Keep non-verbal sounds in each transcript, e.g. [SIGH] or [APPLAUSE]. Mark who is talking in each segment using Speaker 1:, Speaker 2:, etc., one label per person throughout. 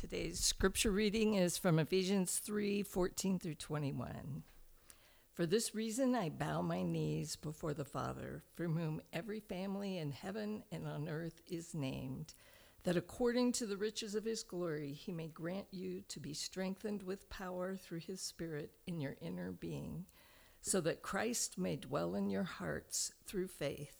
Speaker 1: Today's scripture reading is from Ephesians 3 14 through 21. For this reason, I bow my knees before the Father, from whom every family in heaven and on earth is named, that according to the riches of his glory, he may grant you to be strengthened with power through his Spirit in your inner being, so that Christ may dwell in your hearts through faith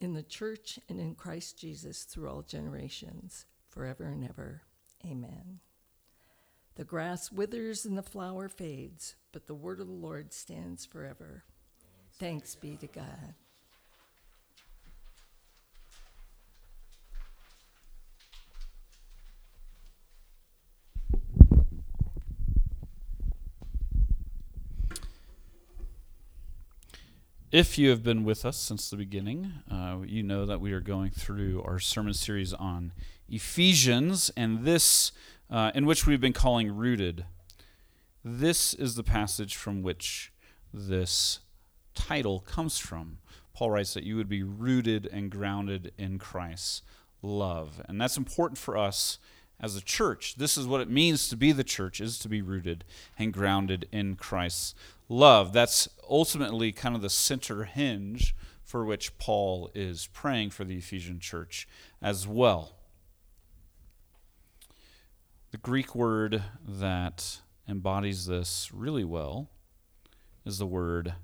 Speaker 1: in the church and in Christ Jesus through all generations, forever and ever. Amen. The grass withers and the flower fades, but the word of the Lord stands forever. Thanks be to God.
Speaker 2: If you have been with us since the beginning, uh, you know that we are going through our sermon series on Ephesians, and this, uh, in which we've been calling Rooted. This is the passage from which this title comes from. Paul writes that you would be rooted and grounded in Christ's love. And that's important for us as a church. This is what it means to be the church, is to be rooted and grounded in Christ's love. That's ultimately kind of the center hinge for which Paul is praying for the Ephesian church as well. The Greek word that embodies this really well is the word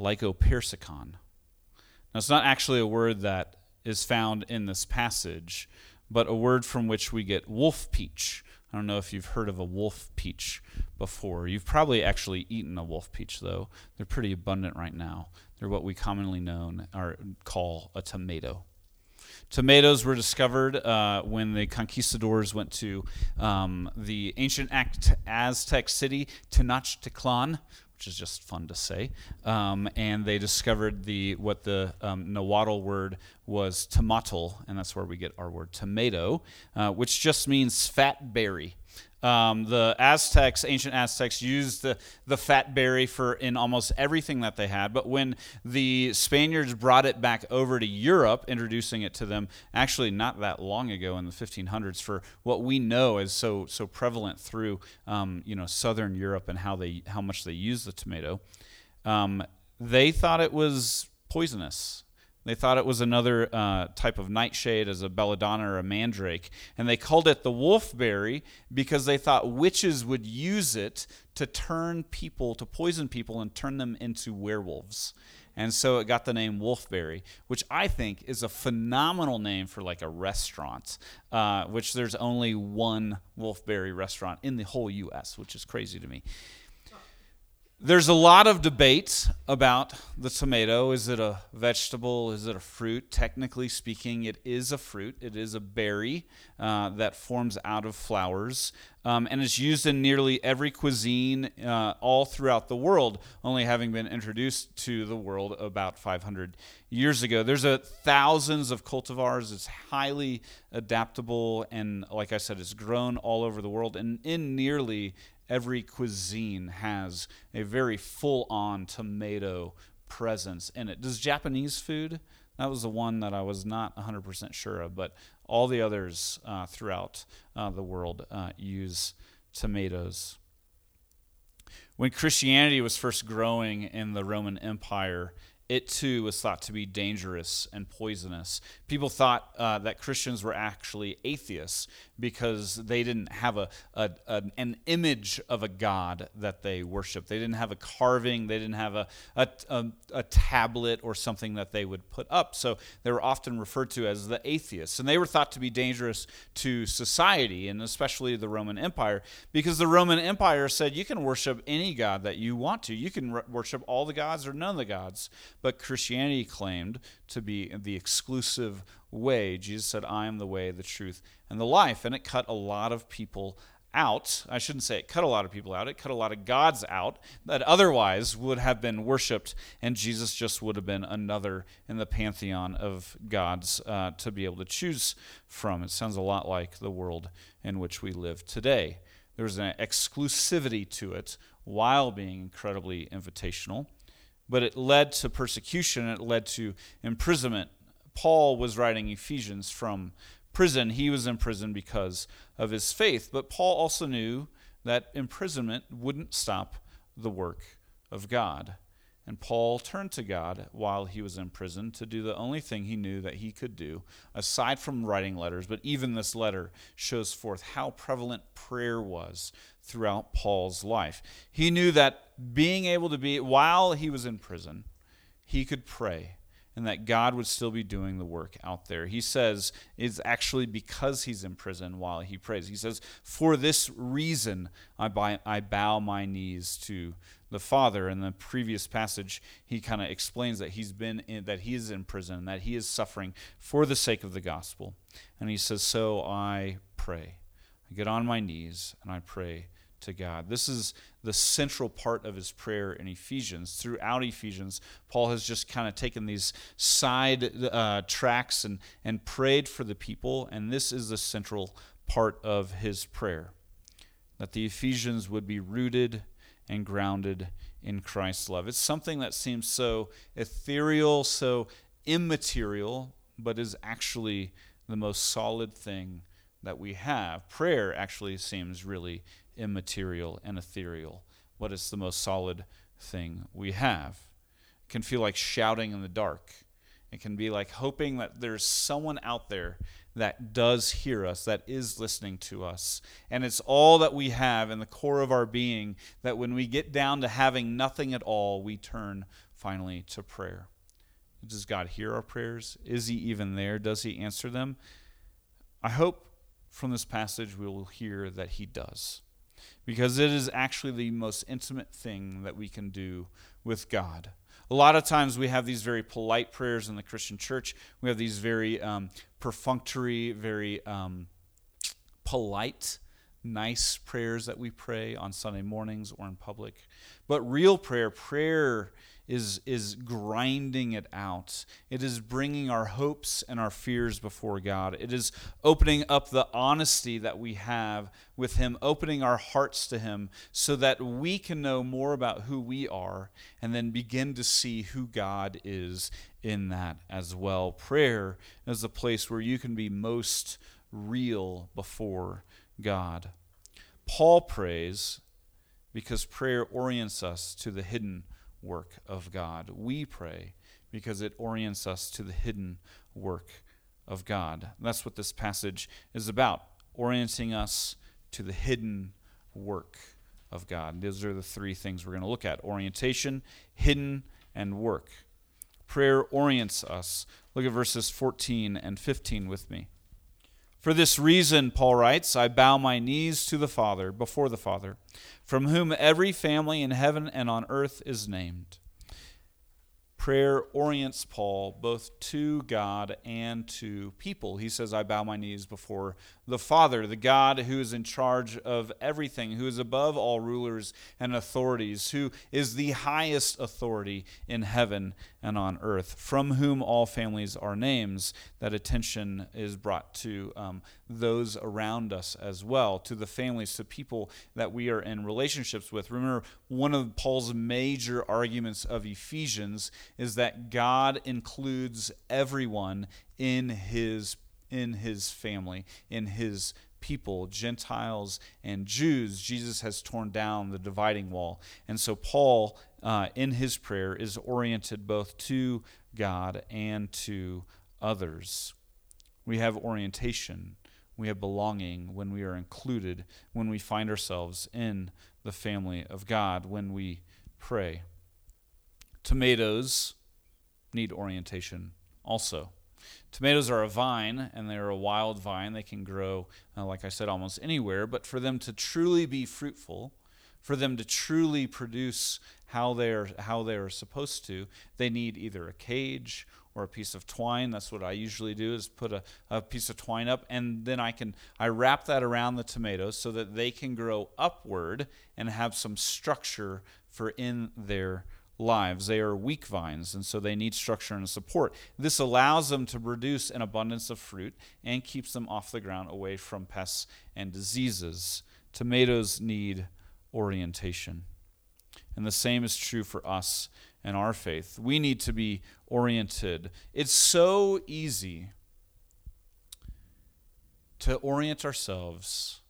Speaker 2: lykopersikon. Now, it's not actually a word that is found in this passage, but a word from which we get wolf peach. I don't know if you've heard of a wolf peach before. You've probably actually eaten a wolf peach, though. They're pretty abundant right now. They're what we commonly known or call a tomato. Tomatoes were discovered uh, when the conquistadors went to um, the ancient Aztec city Tenochtitlan, which is just fun to say. Um, and they discovered the what the um, Nahuatl word was tomatl, and that's where we get our word tomato, uh, which just means fat berry. Um, the Aztecs, ancient Aztecs, used the, the fat berry for in almost everything that they had. But when the Spaniards brought it back over to Europe, introducing it to them, actually not that long ago in the 1500s, for what we know is so so prevalent through um, you know southern Europe and how they how much they use the tomato, um, they thought it was poisonous. They thought it was another uh, type of nightshade, as a belladonna or a mandrake. And they called it the wolfberry because they thought witches would use it to turn people, to poison people, and turn them into werewolves. And so it got the name Wolfberry, which I think is a phenomenal name for like a restaurant, uh, which there's only one Wolfberry restaurant in the whole U.S., which is crazy to me. There's a lot of debate about the tomato. Is it a vegetable? Is it a fruit? Technically speaking, it is a fruit. It is a berry uh, that forms out of flowers. Um, and is used in nearly every cuisine uh, all throughout the world, only having been introduced to the world about 500 years ago. There's a thousands of cultivars. It's highly adaptable, and like I said, it's grown all over the world and in nearly every cuisine has a very full on tomato presence in it. Does Japanese food? That was the one that I was not 100% sure of, but all the others uh, throughout uh, the world uh, use tomatoes. When Christianity was first growing in the Roman Empire, it too was thought to be dangerous and poisonous. People thought uh, that Christians were actually atheists because they didn't have a, a, a, an image of a God that they worshiped. They didn't have a carving, they didn't have a, a, a, a tablet or something that they would put up. So they were often referred to as the atheists. And they were thought to be dangerous to society and especially the Roman Empire because the Roman Empire said you can worship any God that you want to. You can worship all the gods or none of the gods but Christianity claimed to be the exclusive way. Jesus said, I am the way, the truth, and the life. And it cut a lot of people out. I shouldn't say it cut a lot of people out. It cut a lot of gods out that otherwise would have been worshiped, and Jesus just would have been another in the pantheon of gods uh, to be able to choose from. It sounds a lot like the world in which we live today. There's an exclusivity to it while being incredibly invitational, but it led to persecution, it led to imprisonment. Paul was writing Ephesians from prison. He was in prison because of his faith. But Paul also knew that imprisonment wouldn't stop the work of God. And Paul turned to God while he was in prison to do the only thing he knew that he could do, aside from writing letters. But even this letter shows forth how prevalent prayer was throughout Paul's life. He knew that being able to be, while he was in prison, he could pray and that God would still be doing the work out there. He says it's actually because he's in prison while he prays. He says, For this reason I, buy, I bow my knees to the Father. In the previous passage, he kind of explains that he's been in, that he is in prison, that he is suffering for the sake of the gospel. And he says, So I pray. I get on my knees and I pray to God. This is the central part of his prayer in Ephesians. Throughout Ephesians, Paul has just kind of taken these side uh, tracks and, and prayed for the people, and this is the central part of his prayer that the Ephesians would be rooted and grounded in Christ's love. It's something that seems so ethereal, so immaterial, but is actually the most solid thing that we have. Prayer actually seems really immaterial and ethereal, what is the most solid thing we have. It can feel like shouting in the dark. It can be like hoping that there's someone out there that does hear us, that is listening to us. And it's all that we have in the core of our being that when we get down to having nothing at all, we turn finally to prayer. Does God hear our prayers? Is He even there? Does He answer them? I hope from this passage we will hear that He does because it is actually the most intimate thing that we can do with God. A lot of times we have these very polite prayers in the Christian church. We have these very um, perfunctory, very um, polite, nice prayers that we pray on Sunday mornings or in public. But real prayer, prayer is, is grinding it out. It is bringing our hopes and our fears before God. It is opening up the honesty that we have with Him, opening our hearts to Him so that we can know more about who we are and then begin to see who God is in that as well. Prayer is the place where you can be most real before God. Paul prays because prayer orients us to the hidden work of God. We pray because it orients us to the hidden work of God. That's what this passage is about, orienting us to the hidden work of God. Those are the three things we're going to look at orientation, hidden, and work. Prayer orients us. Look at verses 14 and 15 with me. For this reason, Paul writes, I bow my knees to the Father, before the Father, from whom every family in heaven and on earth is named prayer orients Paul both to God and to people. He says, I bow my knees before the Father, the God who is in charge of everything, who is above all rulers and authorities, who is the highest authority in heaven and on earth, from whom all families are names. That attention is brought to um, those around us as well, to the families, to people that we are in relationships with. Remember, one of Paul's major arguments of Ephesians is that God includes everyone in his in his family, in his people, Gentiles and Jews. Jesus has torn down the dividing wall. And so Paul uh, in his prayer is oriented both to God and to others. We have orientation, we have belonging when we are included, when we find ourselves in the family of God, when we pray. Tomatoes need orientation also. Tomatoes are a vine, and they're a wild vine. They can grow, uh, like I said, almost anywhere. But for them to truly be fruitful, for them to truly produce how they're how they are supposed to, they need either a cage or a piece of twine. That's what I usually do is put a, a piece of twine up and then I can I wrap that around the tomatoes so that they can grow upward and have some structure for in their lives. They are weak vines, and so they need structure and support. This allows them to produce an abundance of fruit and keeps them off the ground away from pests and diseases. Tomatoes need orientation. And the same is true for us and our faith. We need to be oriented. It's so easy to orient ourselves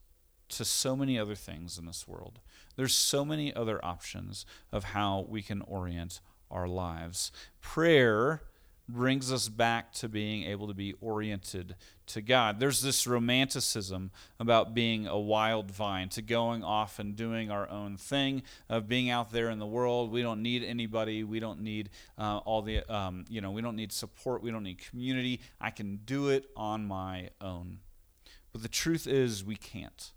Speaker 2: to so many other things in this world. There's so many other options of how we can orient our lives. Prayer brings us back to being able to be oriented to God. There's this romanticism about being a wild vine, to going off and doing our own thing, of being out there in the world. We don't need anybody. We don't need uh, all the, um, you know, we don't need support. We don't need community. I can do it on my own. But the truth is, we can't.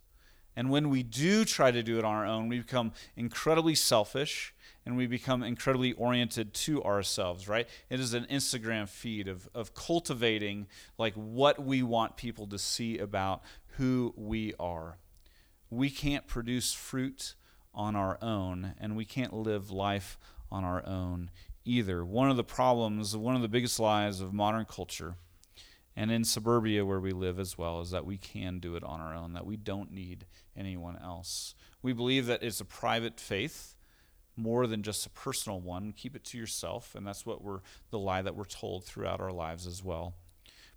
Speaker 2: And when we do try to do it on our own, we become incredibly selfish and we become incredibly oriented to ourselves, right? It is an Instagram feed of, of cultivating like what we want people to see about who we are. We can't produce fruit on our own, and we can't live life on our own either. One of the problems, one of the biggest lies of modern culture, and in suburbia where we live as well, is that we can do it on our own, that we don't need anyone else. We believe that it's a private faith more than just a personal one. Keep it to yourself, and that's what we're the lie that we're told throughout our lives as well.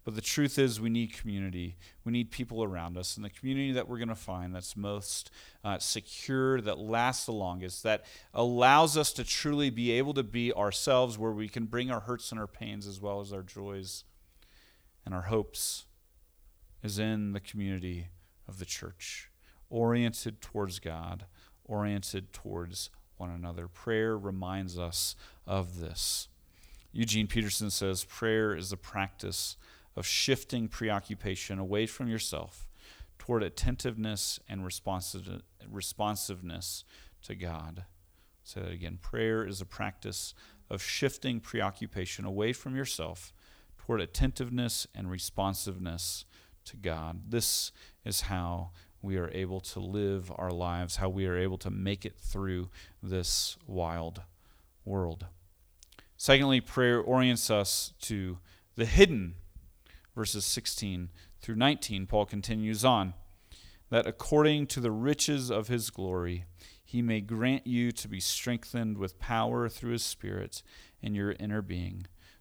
Speaker 2: But the truth is, we need community. We need people around us. And the community that we're going to find that's most uh, secure, that lasts the longest, that allows us to truly be able to be ourselves, where we can bring our hurts and our pains as well as our joys and our hopes, is in the community of the church, oriented towards God, oriented towards one another. Prayer reminds us of this. Eugene Peterson says prayer is the practice of shifting preoccupation away from yourself toward attentiveness and responsiveness to God. say that again. Prayer is a practice of shifting preoccupation away from yourself toward attentiveness and responsiveness to God. This is how we are able to live our lives, how we are able to make it through this wild world. Secondly, prayer orients us to the hidden. Verses 16 through 19, Paul continues on that according to the riches of his glory, he may grant you to be strengthened with power through his Spirit in your inner being,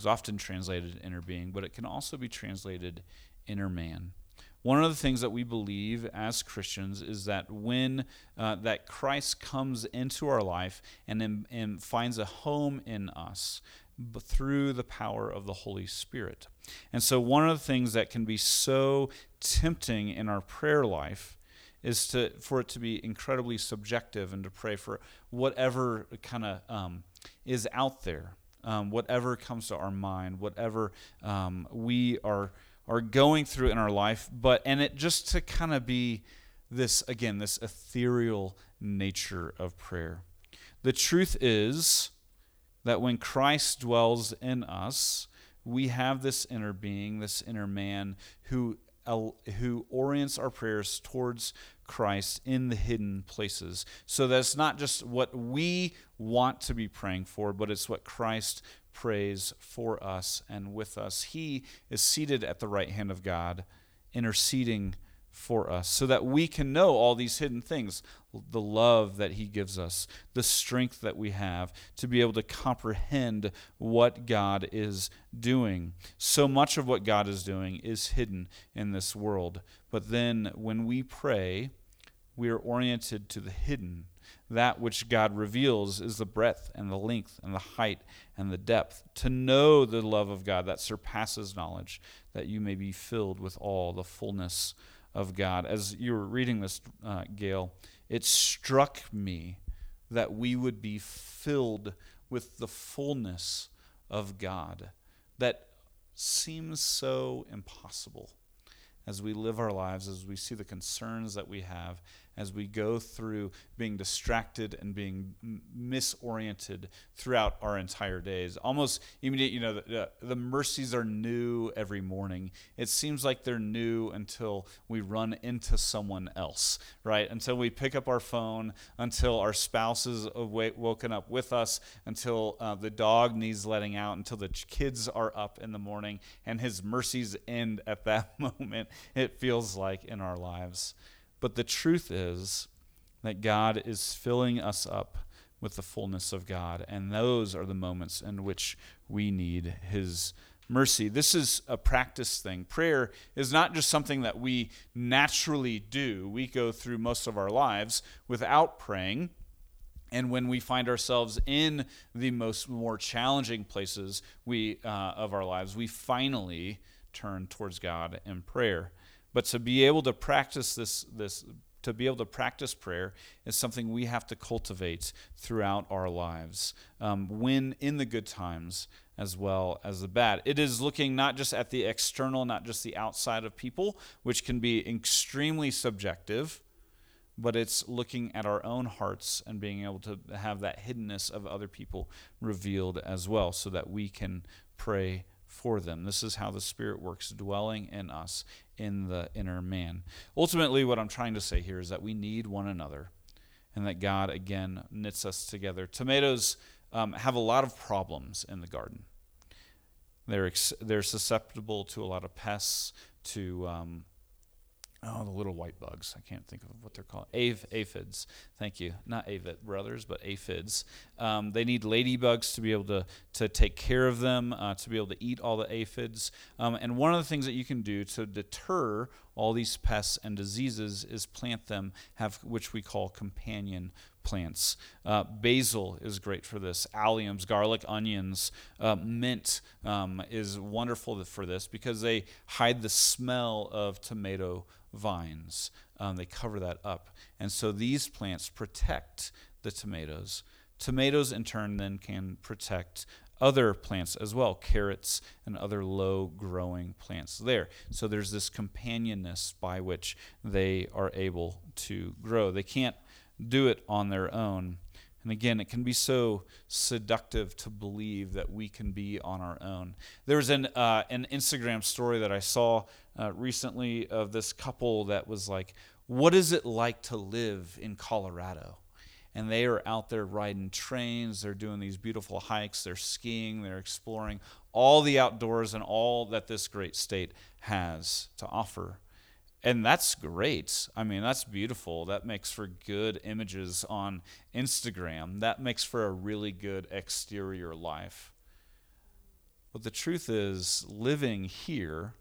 Speaker 2: is often translated inner being, but it can also be translated inner man. One of the things that we believe as Christians is that when uh, that Christ comes into our life and, and finds a home in us, through the power of the Holy Spirit. And so, one of the things that can be so tempting in our prayer life is to for it to be incredibly subjective and to pray for whatever kind of um, is out there, um, whatever comes to our mind, whatever um, we are are going through in our life, but and it just to kind of be this again, this ethereal nature of prayer. The truth is that when Christ dwells in us, we have this inner being, this inner man who who orients our prayers towards Christ in the hidden places. So that's not just what we want to be praying for, but it's what Christ prays for us and with us. He is seated at the right hand of God, interceding for us, so that we can know all these hidden things the love that He gives us, the strength that we have to be able to comprehend what God is doing. So much of what God is doing is hidden in this world. But then when we pray, we are oriented to the hidden. That which God reveals is the breadth and the length and the height and the depth. To know the love of God that surpasses knowledge, that you may be filled with all the fullness of God. As you were reading this, uh, Gail, it struck me that we would be filled with the fullness of God. That seems so impossible as we live our lives, as we see the concerns that we have, as we go through being distracted and being misoriented throughout our entire days. Almost immediate, you know, the, the, mercies are new every morning. It seems like they're new until we run into someone else, right? Until we pick up our phone, until our spouse is awake, woken up with us, until uh, the dog needs letting out, until the kids are up in the morning, and his mercies end at that [LAUGHS] moment, it feels like in our lives. But the truth is that God is filling us up with the fullness of God, and those are the moments in which we need His mercy. This is a practice thing. Prayer is not just something that we naturally do, we go through most of our lives without praying. And when we find ourselves in the most more challenging places we, uh, of our lives, we finally turn towards God in prayer. But to be able to practice this, this to be able to practice prayer is something we have to cultivate throughout our lives, um, when in the good times as well as the bad. It is looking not just at the external, not just the outside of people, which can be extremely subjective, but it's looking at our own hearts and being able to have that hiddenness of other people revealed as well, so that we can pray for them. This is how the Spirit works, dwelling in us in the inner man. Ultimately, what I'm trying to say here is that we need one another and that God, again, knits us together. Tomatoes um, have a lot of problems in the garden. They're, ex- they're susceptible to a lot of pests, to um, Oh, the little white bugs. I can't think of what they're called. Aphids. Thank you. Not Avett Brothers, but aphids. Um, they need ladybugs to be able to, to take care of them, uh, to be able to eat all the aphids. Um, and one of the things that you can do to deter all these pests and diseases is plant them, have which we call companion plants. Uh, basil is great for this. Alliums, garlic, onions, uh, mint um, is wonderful for this because they hide the smell of tomato vines. Um, they cover that up. And so these plants protect the tomatoes. Tomatoes, in turn, then can protect other plants as well, carrots and other low growing plants there. So there's this companionness by which they are able to grow. They can't do it on their own. And again, it can be so seductive to believe that we can be on our own. There was an, uh, an Instagram story that I saw uh, recently of this couple that was like, What is it like to live in Colorado? And they are out there riding trains, they're doing these beautiful hikes, they're skiing, they're exploring all the outdoors and all that this great state has to offer and that's great. I mean, that's beautiful. That makes for good images on Instagram. That makes for a really good exterior life. But the truth is, living here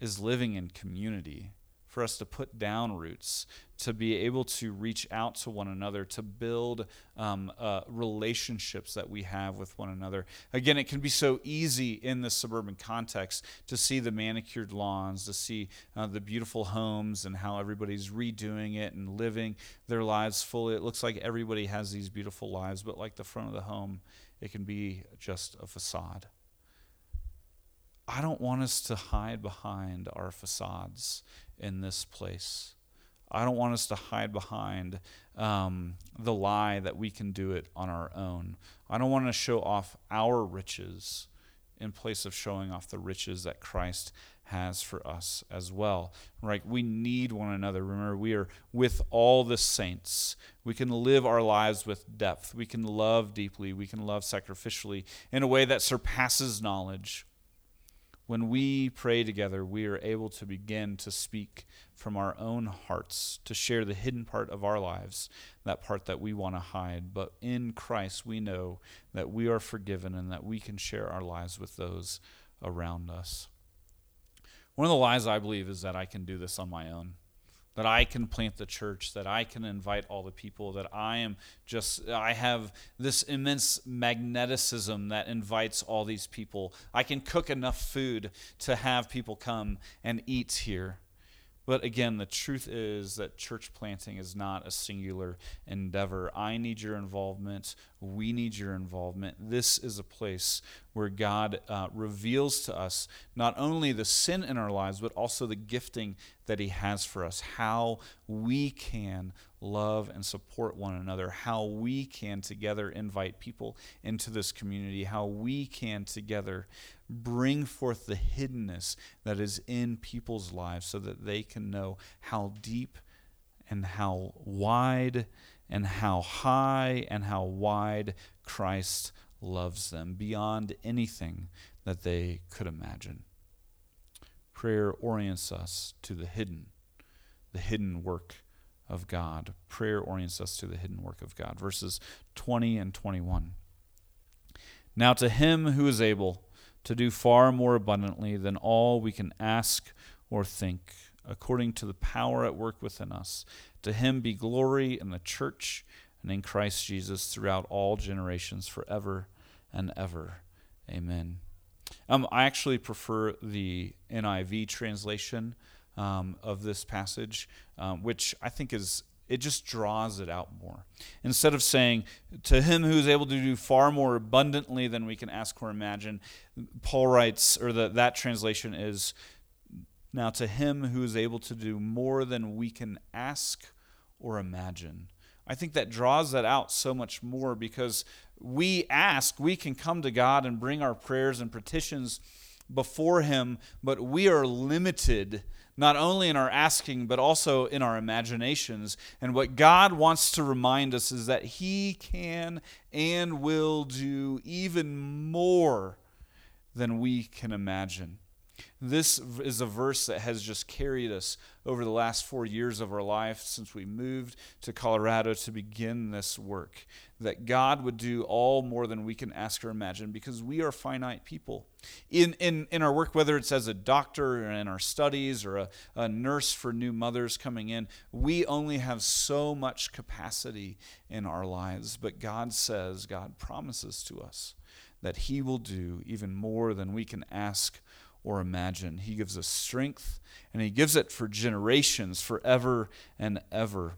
Speaker 2: is living in community for us to put down roots, to be able to reach out to one another, to build um, uh, relationships that we have with one another. Again, it can be so easy in the suburban context to see the manicured lawns, to see uh, the beautiful homes and how everybody's redoing it and living their lives fully. It looks like everybody has these beautiful lives, but like the front of the home, it can be just a facade. I don't want us to hide behind our facades in this place. I don't want us to hide behind um, the lie that we can do it on our own. I don't want to show off our riches in place of showing off the riches that Christ has for us as well. Right? We need one another. Remember, we are with all the saints. We can live our lives with depth. We can love deeply. We can love sacrificially in a way that surpasses knowledge when we pray together, we are able to begin to speak from our own hearts, to share the hidden part of our lives, that part that we want to hide. But in Christ, we know that we are forgiven and that we can share our lives with those around us. One of the lies I believe is that I can do this on my own that I can plant the church, that I can invite all the people, that I am just, I have this immense magneticism that invites all these people. I can cook enough food to have people come and eat here. But again, the truth is that church planting is not a singular endeavor. I need your involvement. We need your involvement. This is a place where God uh, reveals to us not only the sin in our lives, but also the gifting that He has for us, how we can love and support one another, how we can together invite people into this community, how we can together bring forth the hiddenness that is in people's lives so that they can know how deep and how wide and how high and how wide Christ loves them beyond anything that they could imagine. Prayer orients us to the hidden, the hidden work of God. Prayer orients us to the hidden work of God. Verses 20 and 21. Now, to him who is able to do far more abundantly than all we can ask or think, according to the power at work within us, to him be glory in the church and in Christ Jesus throughout all generations, forever and ever. Amen. Um, I actually prefer the NIV translation um, of this passage, um, which I think is it just draws it out more. Instead of saying, to him who is able to do far more abundantly than we can ask or imagine, Paul writes, or the, that translation is, now to him who is able to do more than we can ask or imagine. I think that draws that out so much more because we ask, we can come to God and bring our prayers and petitions before Him, but we are limited not only in our asking, but also in our imaginations. And what God wants to remind us is that He can and will do even more than we can imagine. This is a verse that has just carried us over the last four years of our life since we moved to Colorado to begin this work. That God would do all more than we can ask or imagine because we are finite people. In, in, in our work, whether it's as a doctor or in our studies or a, a nurse for new mothers coming in, we only have so much capacity in our lives. But God says, God promises to us that He will do even more than we can ask or imagine. He gives us strength, and He gives it for generations, forever and ever.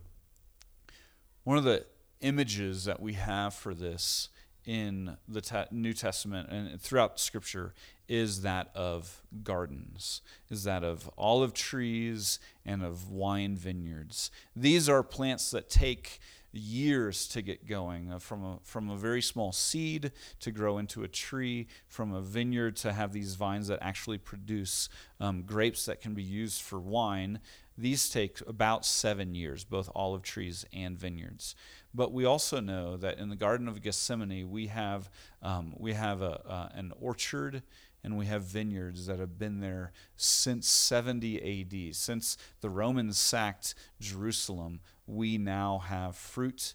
Speaker 2: One of the images that we have for this in the te- New Testament and throughout Scripture is that of gardens, is that of olive trees and of wine vineyards. These are plants that take years to get going uh, from a, from a very small seed to grow into a tree, from a vineyard to have these vines that actually produce um, grapes that can be used for wine. These take about seven years, both olive trees and vineyards. But we also know that in the Garden of Gethsemane, we have, um, we have a, uh, an orchard and we have vineyards that have been there since 70 AD. Since the Romans sacked Jerusalem, we now have fruit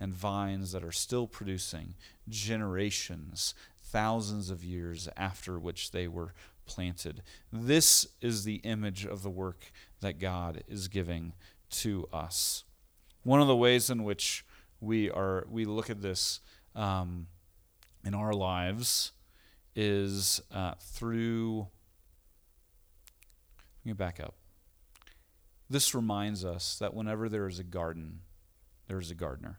Speaker 2: and vines that are still producing generations, thousands of years after which they were planted. This is the image of the work that God is giving to us. One of the ways in which we are we look at this um, in our lives is uh, through. Let me back up. This reminds us that whenever there is a garden, there is a gardener.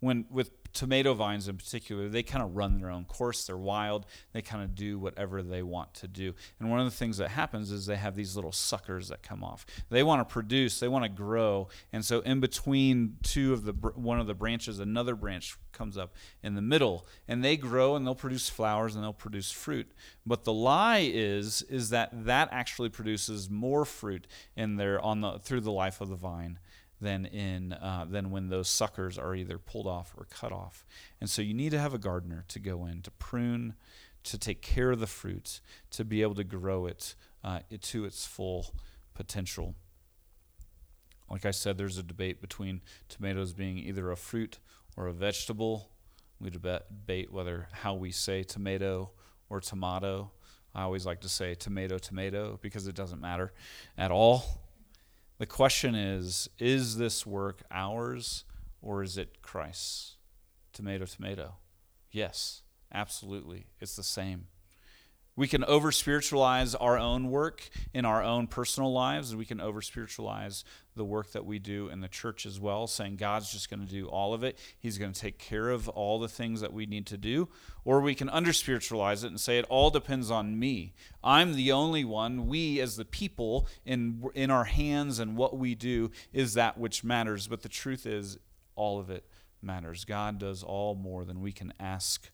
Speaker 2: When with tomato vines in particular, they kind of run their own course. They're wild. They kind of do whatever they want to do. And one of the things that happens is they have these little suckers that come off. They want to produce, they want to grow. And so in between two of the one of the branches, another branch comes up in the middle, and they grow and they'll produce flowers and they'll produce fruit. But the lie is is that that actually produces more fruit in there on the through the life of the vine than in uh, than when those suckers are either pulled off or cut off. And so you need to have a gardener to go in to prune, to take care of the fruit, to be able to grow it, uh, it to its full potential. Like I said, there's a debate between tomatoes being either a fruit or a vegetable. We debate whether how we say tomato or tomato. I always like to say tomato, tomato because it doesn't matter at all. The question is is this work ours or is it Christ's? Tomato, tomato. Yes, absolutely. It's the same. We can over spiritualize our own work in our own personal lives, and we can over spiritualize the work that we do in the church as well, saying God's just going to do all of it. He's going to take care of all the things that we need to do. Or we can under spiritualize it and say it all depends on me. I'm the only one. We, as the people, in, in our hands and what we do, is that which matters. But the truth is, all of it matters. God does all more than we can ask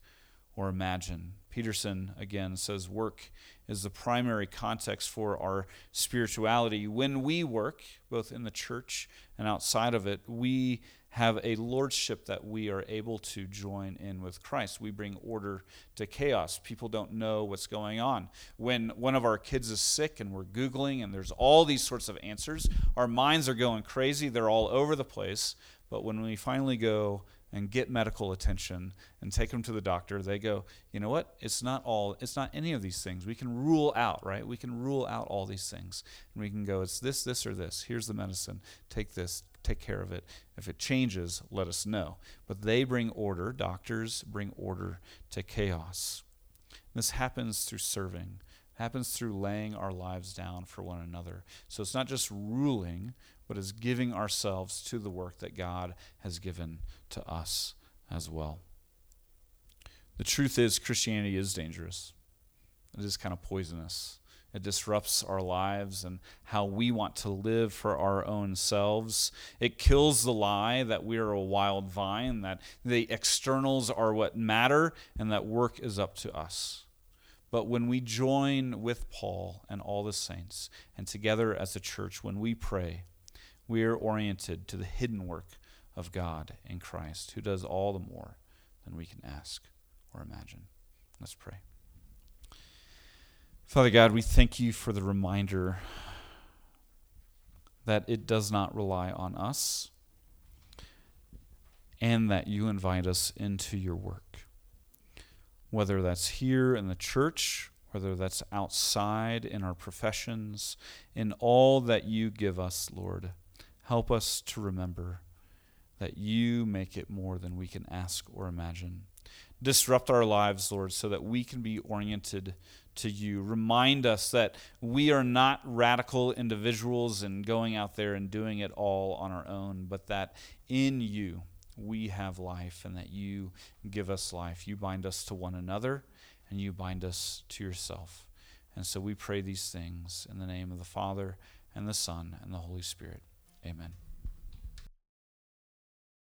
Speaker 2: or imagine. Peterson again says work is the primary context for our spirituality. When we work, both in the church and outside of it, we have a lordship that we are able to join in with Christ. We bring order to chaos. People don't know what's going on. When one of our kids is sick and we're Googling and there's all these sorts of answers, our minds are going crazy. They're all over the place. But when we finally go and get medical attention and take them to the doctor, they go, you know what? It's not all, it's not any of these things. We can rule out, right? We can rule out all these things. And we can go, it's this, this, or this. Here's the medicine. Take this, take care of it. If it changes, let us know. But they bring order, doctors bring order to chaos. This happens through serving happens through laying our lives down for one another. So it's not just ruling, but it's giving ourselves to the work that God has given to us as well. The truth is, Christianity is dangerous. It is kind of poisonous. It disrupts our lives and how we want to live for our own selves. It kills the lie that we are a wild vine, that the externals are what matter, and that work is up to us. But when we join with Paul and all the saints, and together as a church, when we pray, we are oriented to the hidden work of God in Christ, who does all the more than we can ask or imagine. Let's pray. Father God, we thank you for the reminder that it does not rely on us and that you invite us into your work. Whether that's here in the church, whether that's outside in our professions, in all that you give us, Lord. Help us to remember that you make it more than we can ask or imagine. Disrupt our lives, Lord, so that we can be oriented to you. Remind us that we are not radical individuals and going out there and doing it all on our own, but that in you we have life and that you give us life. You bind us to one another and you bind us to yourself. And so we pray these things in the name of the Father and the Son and the Holy Spirit. Amen.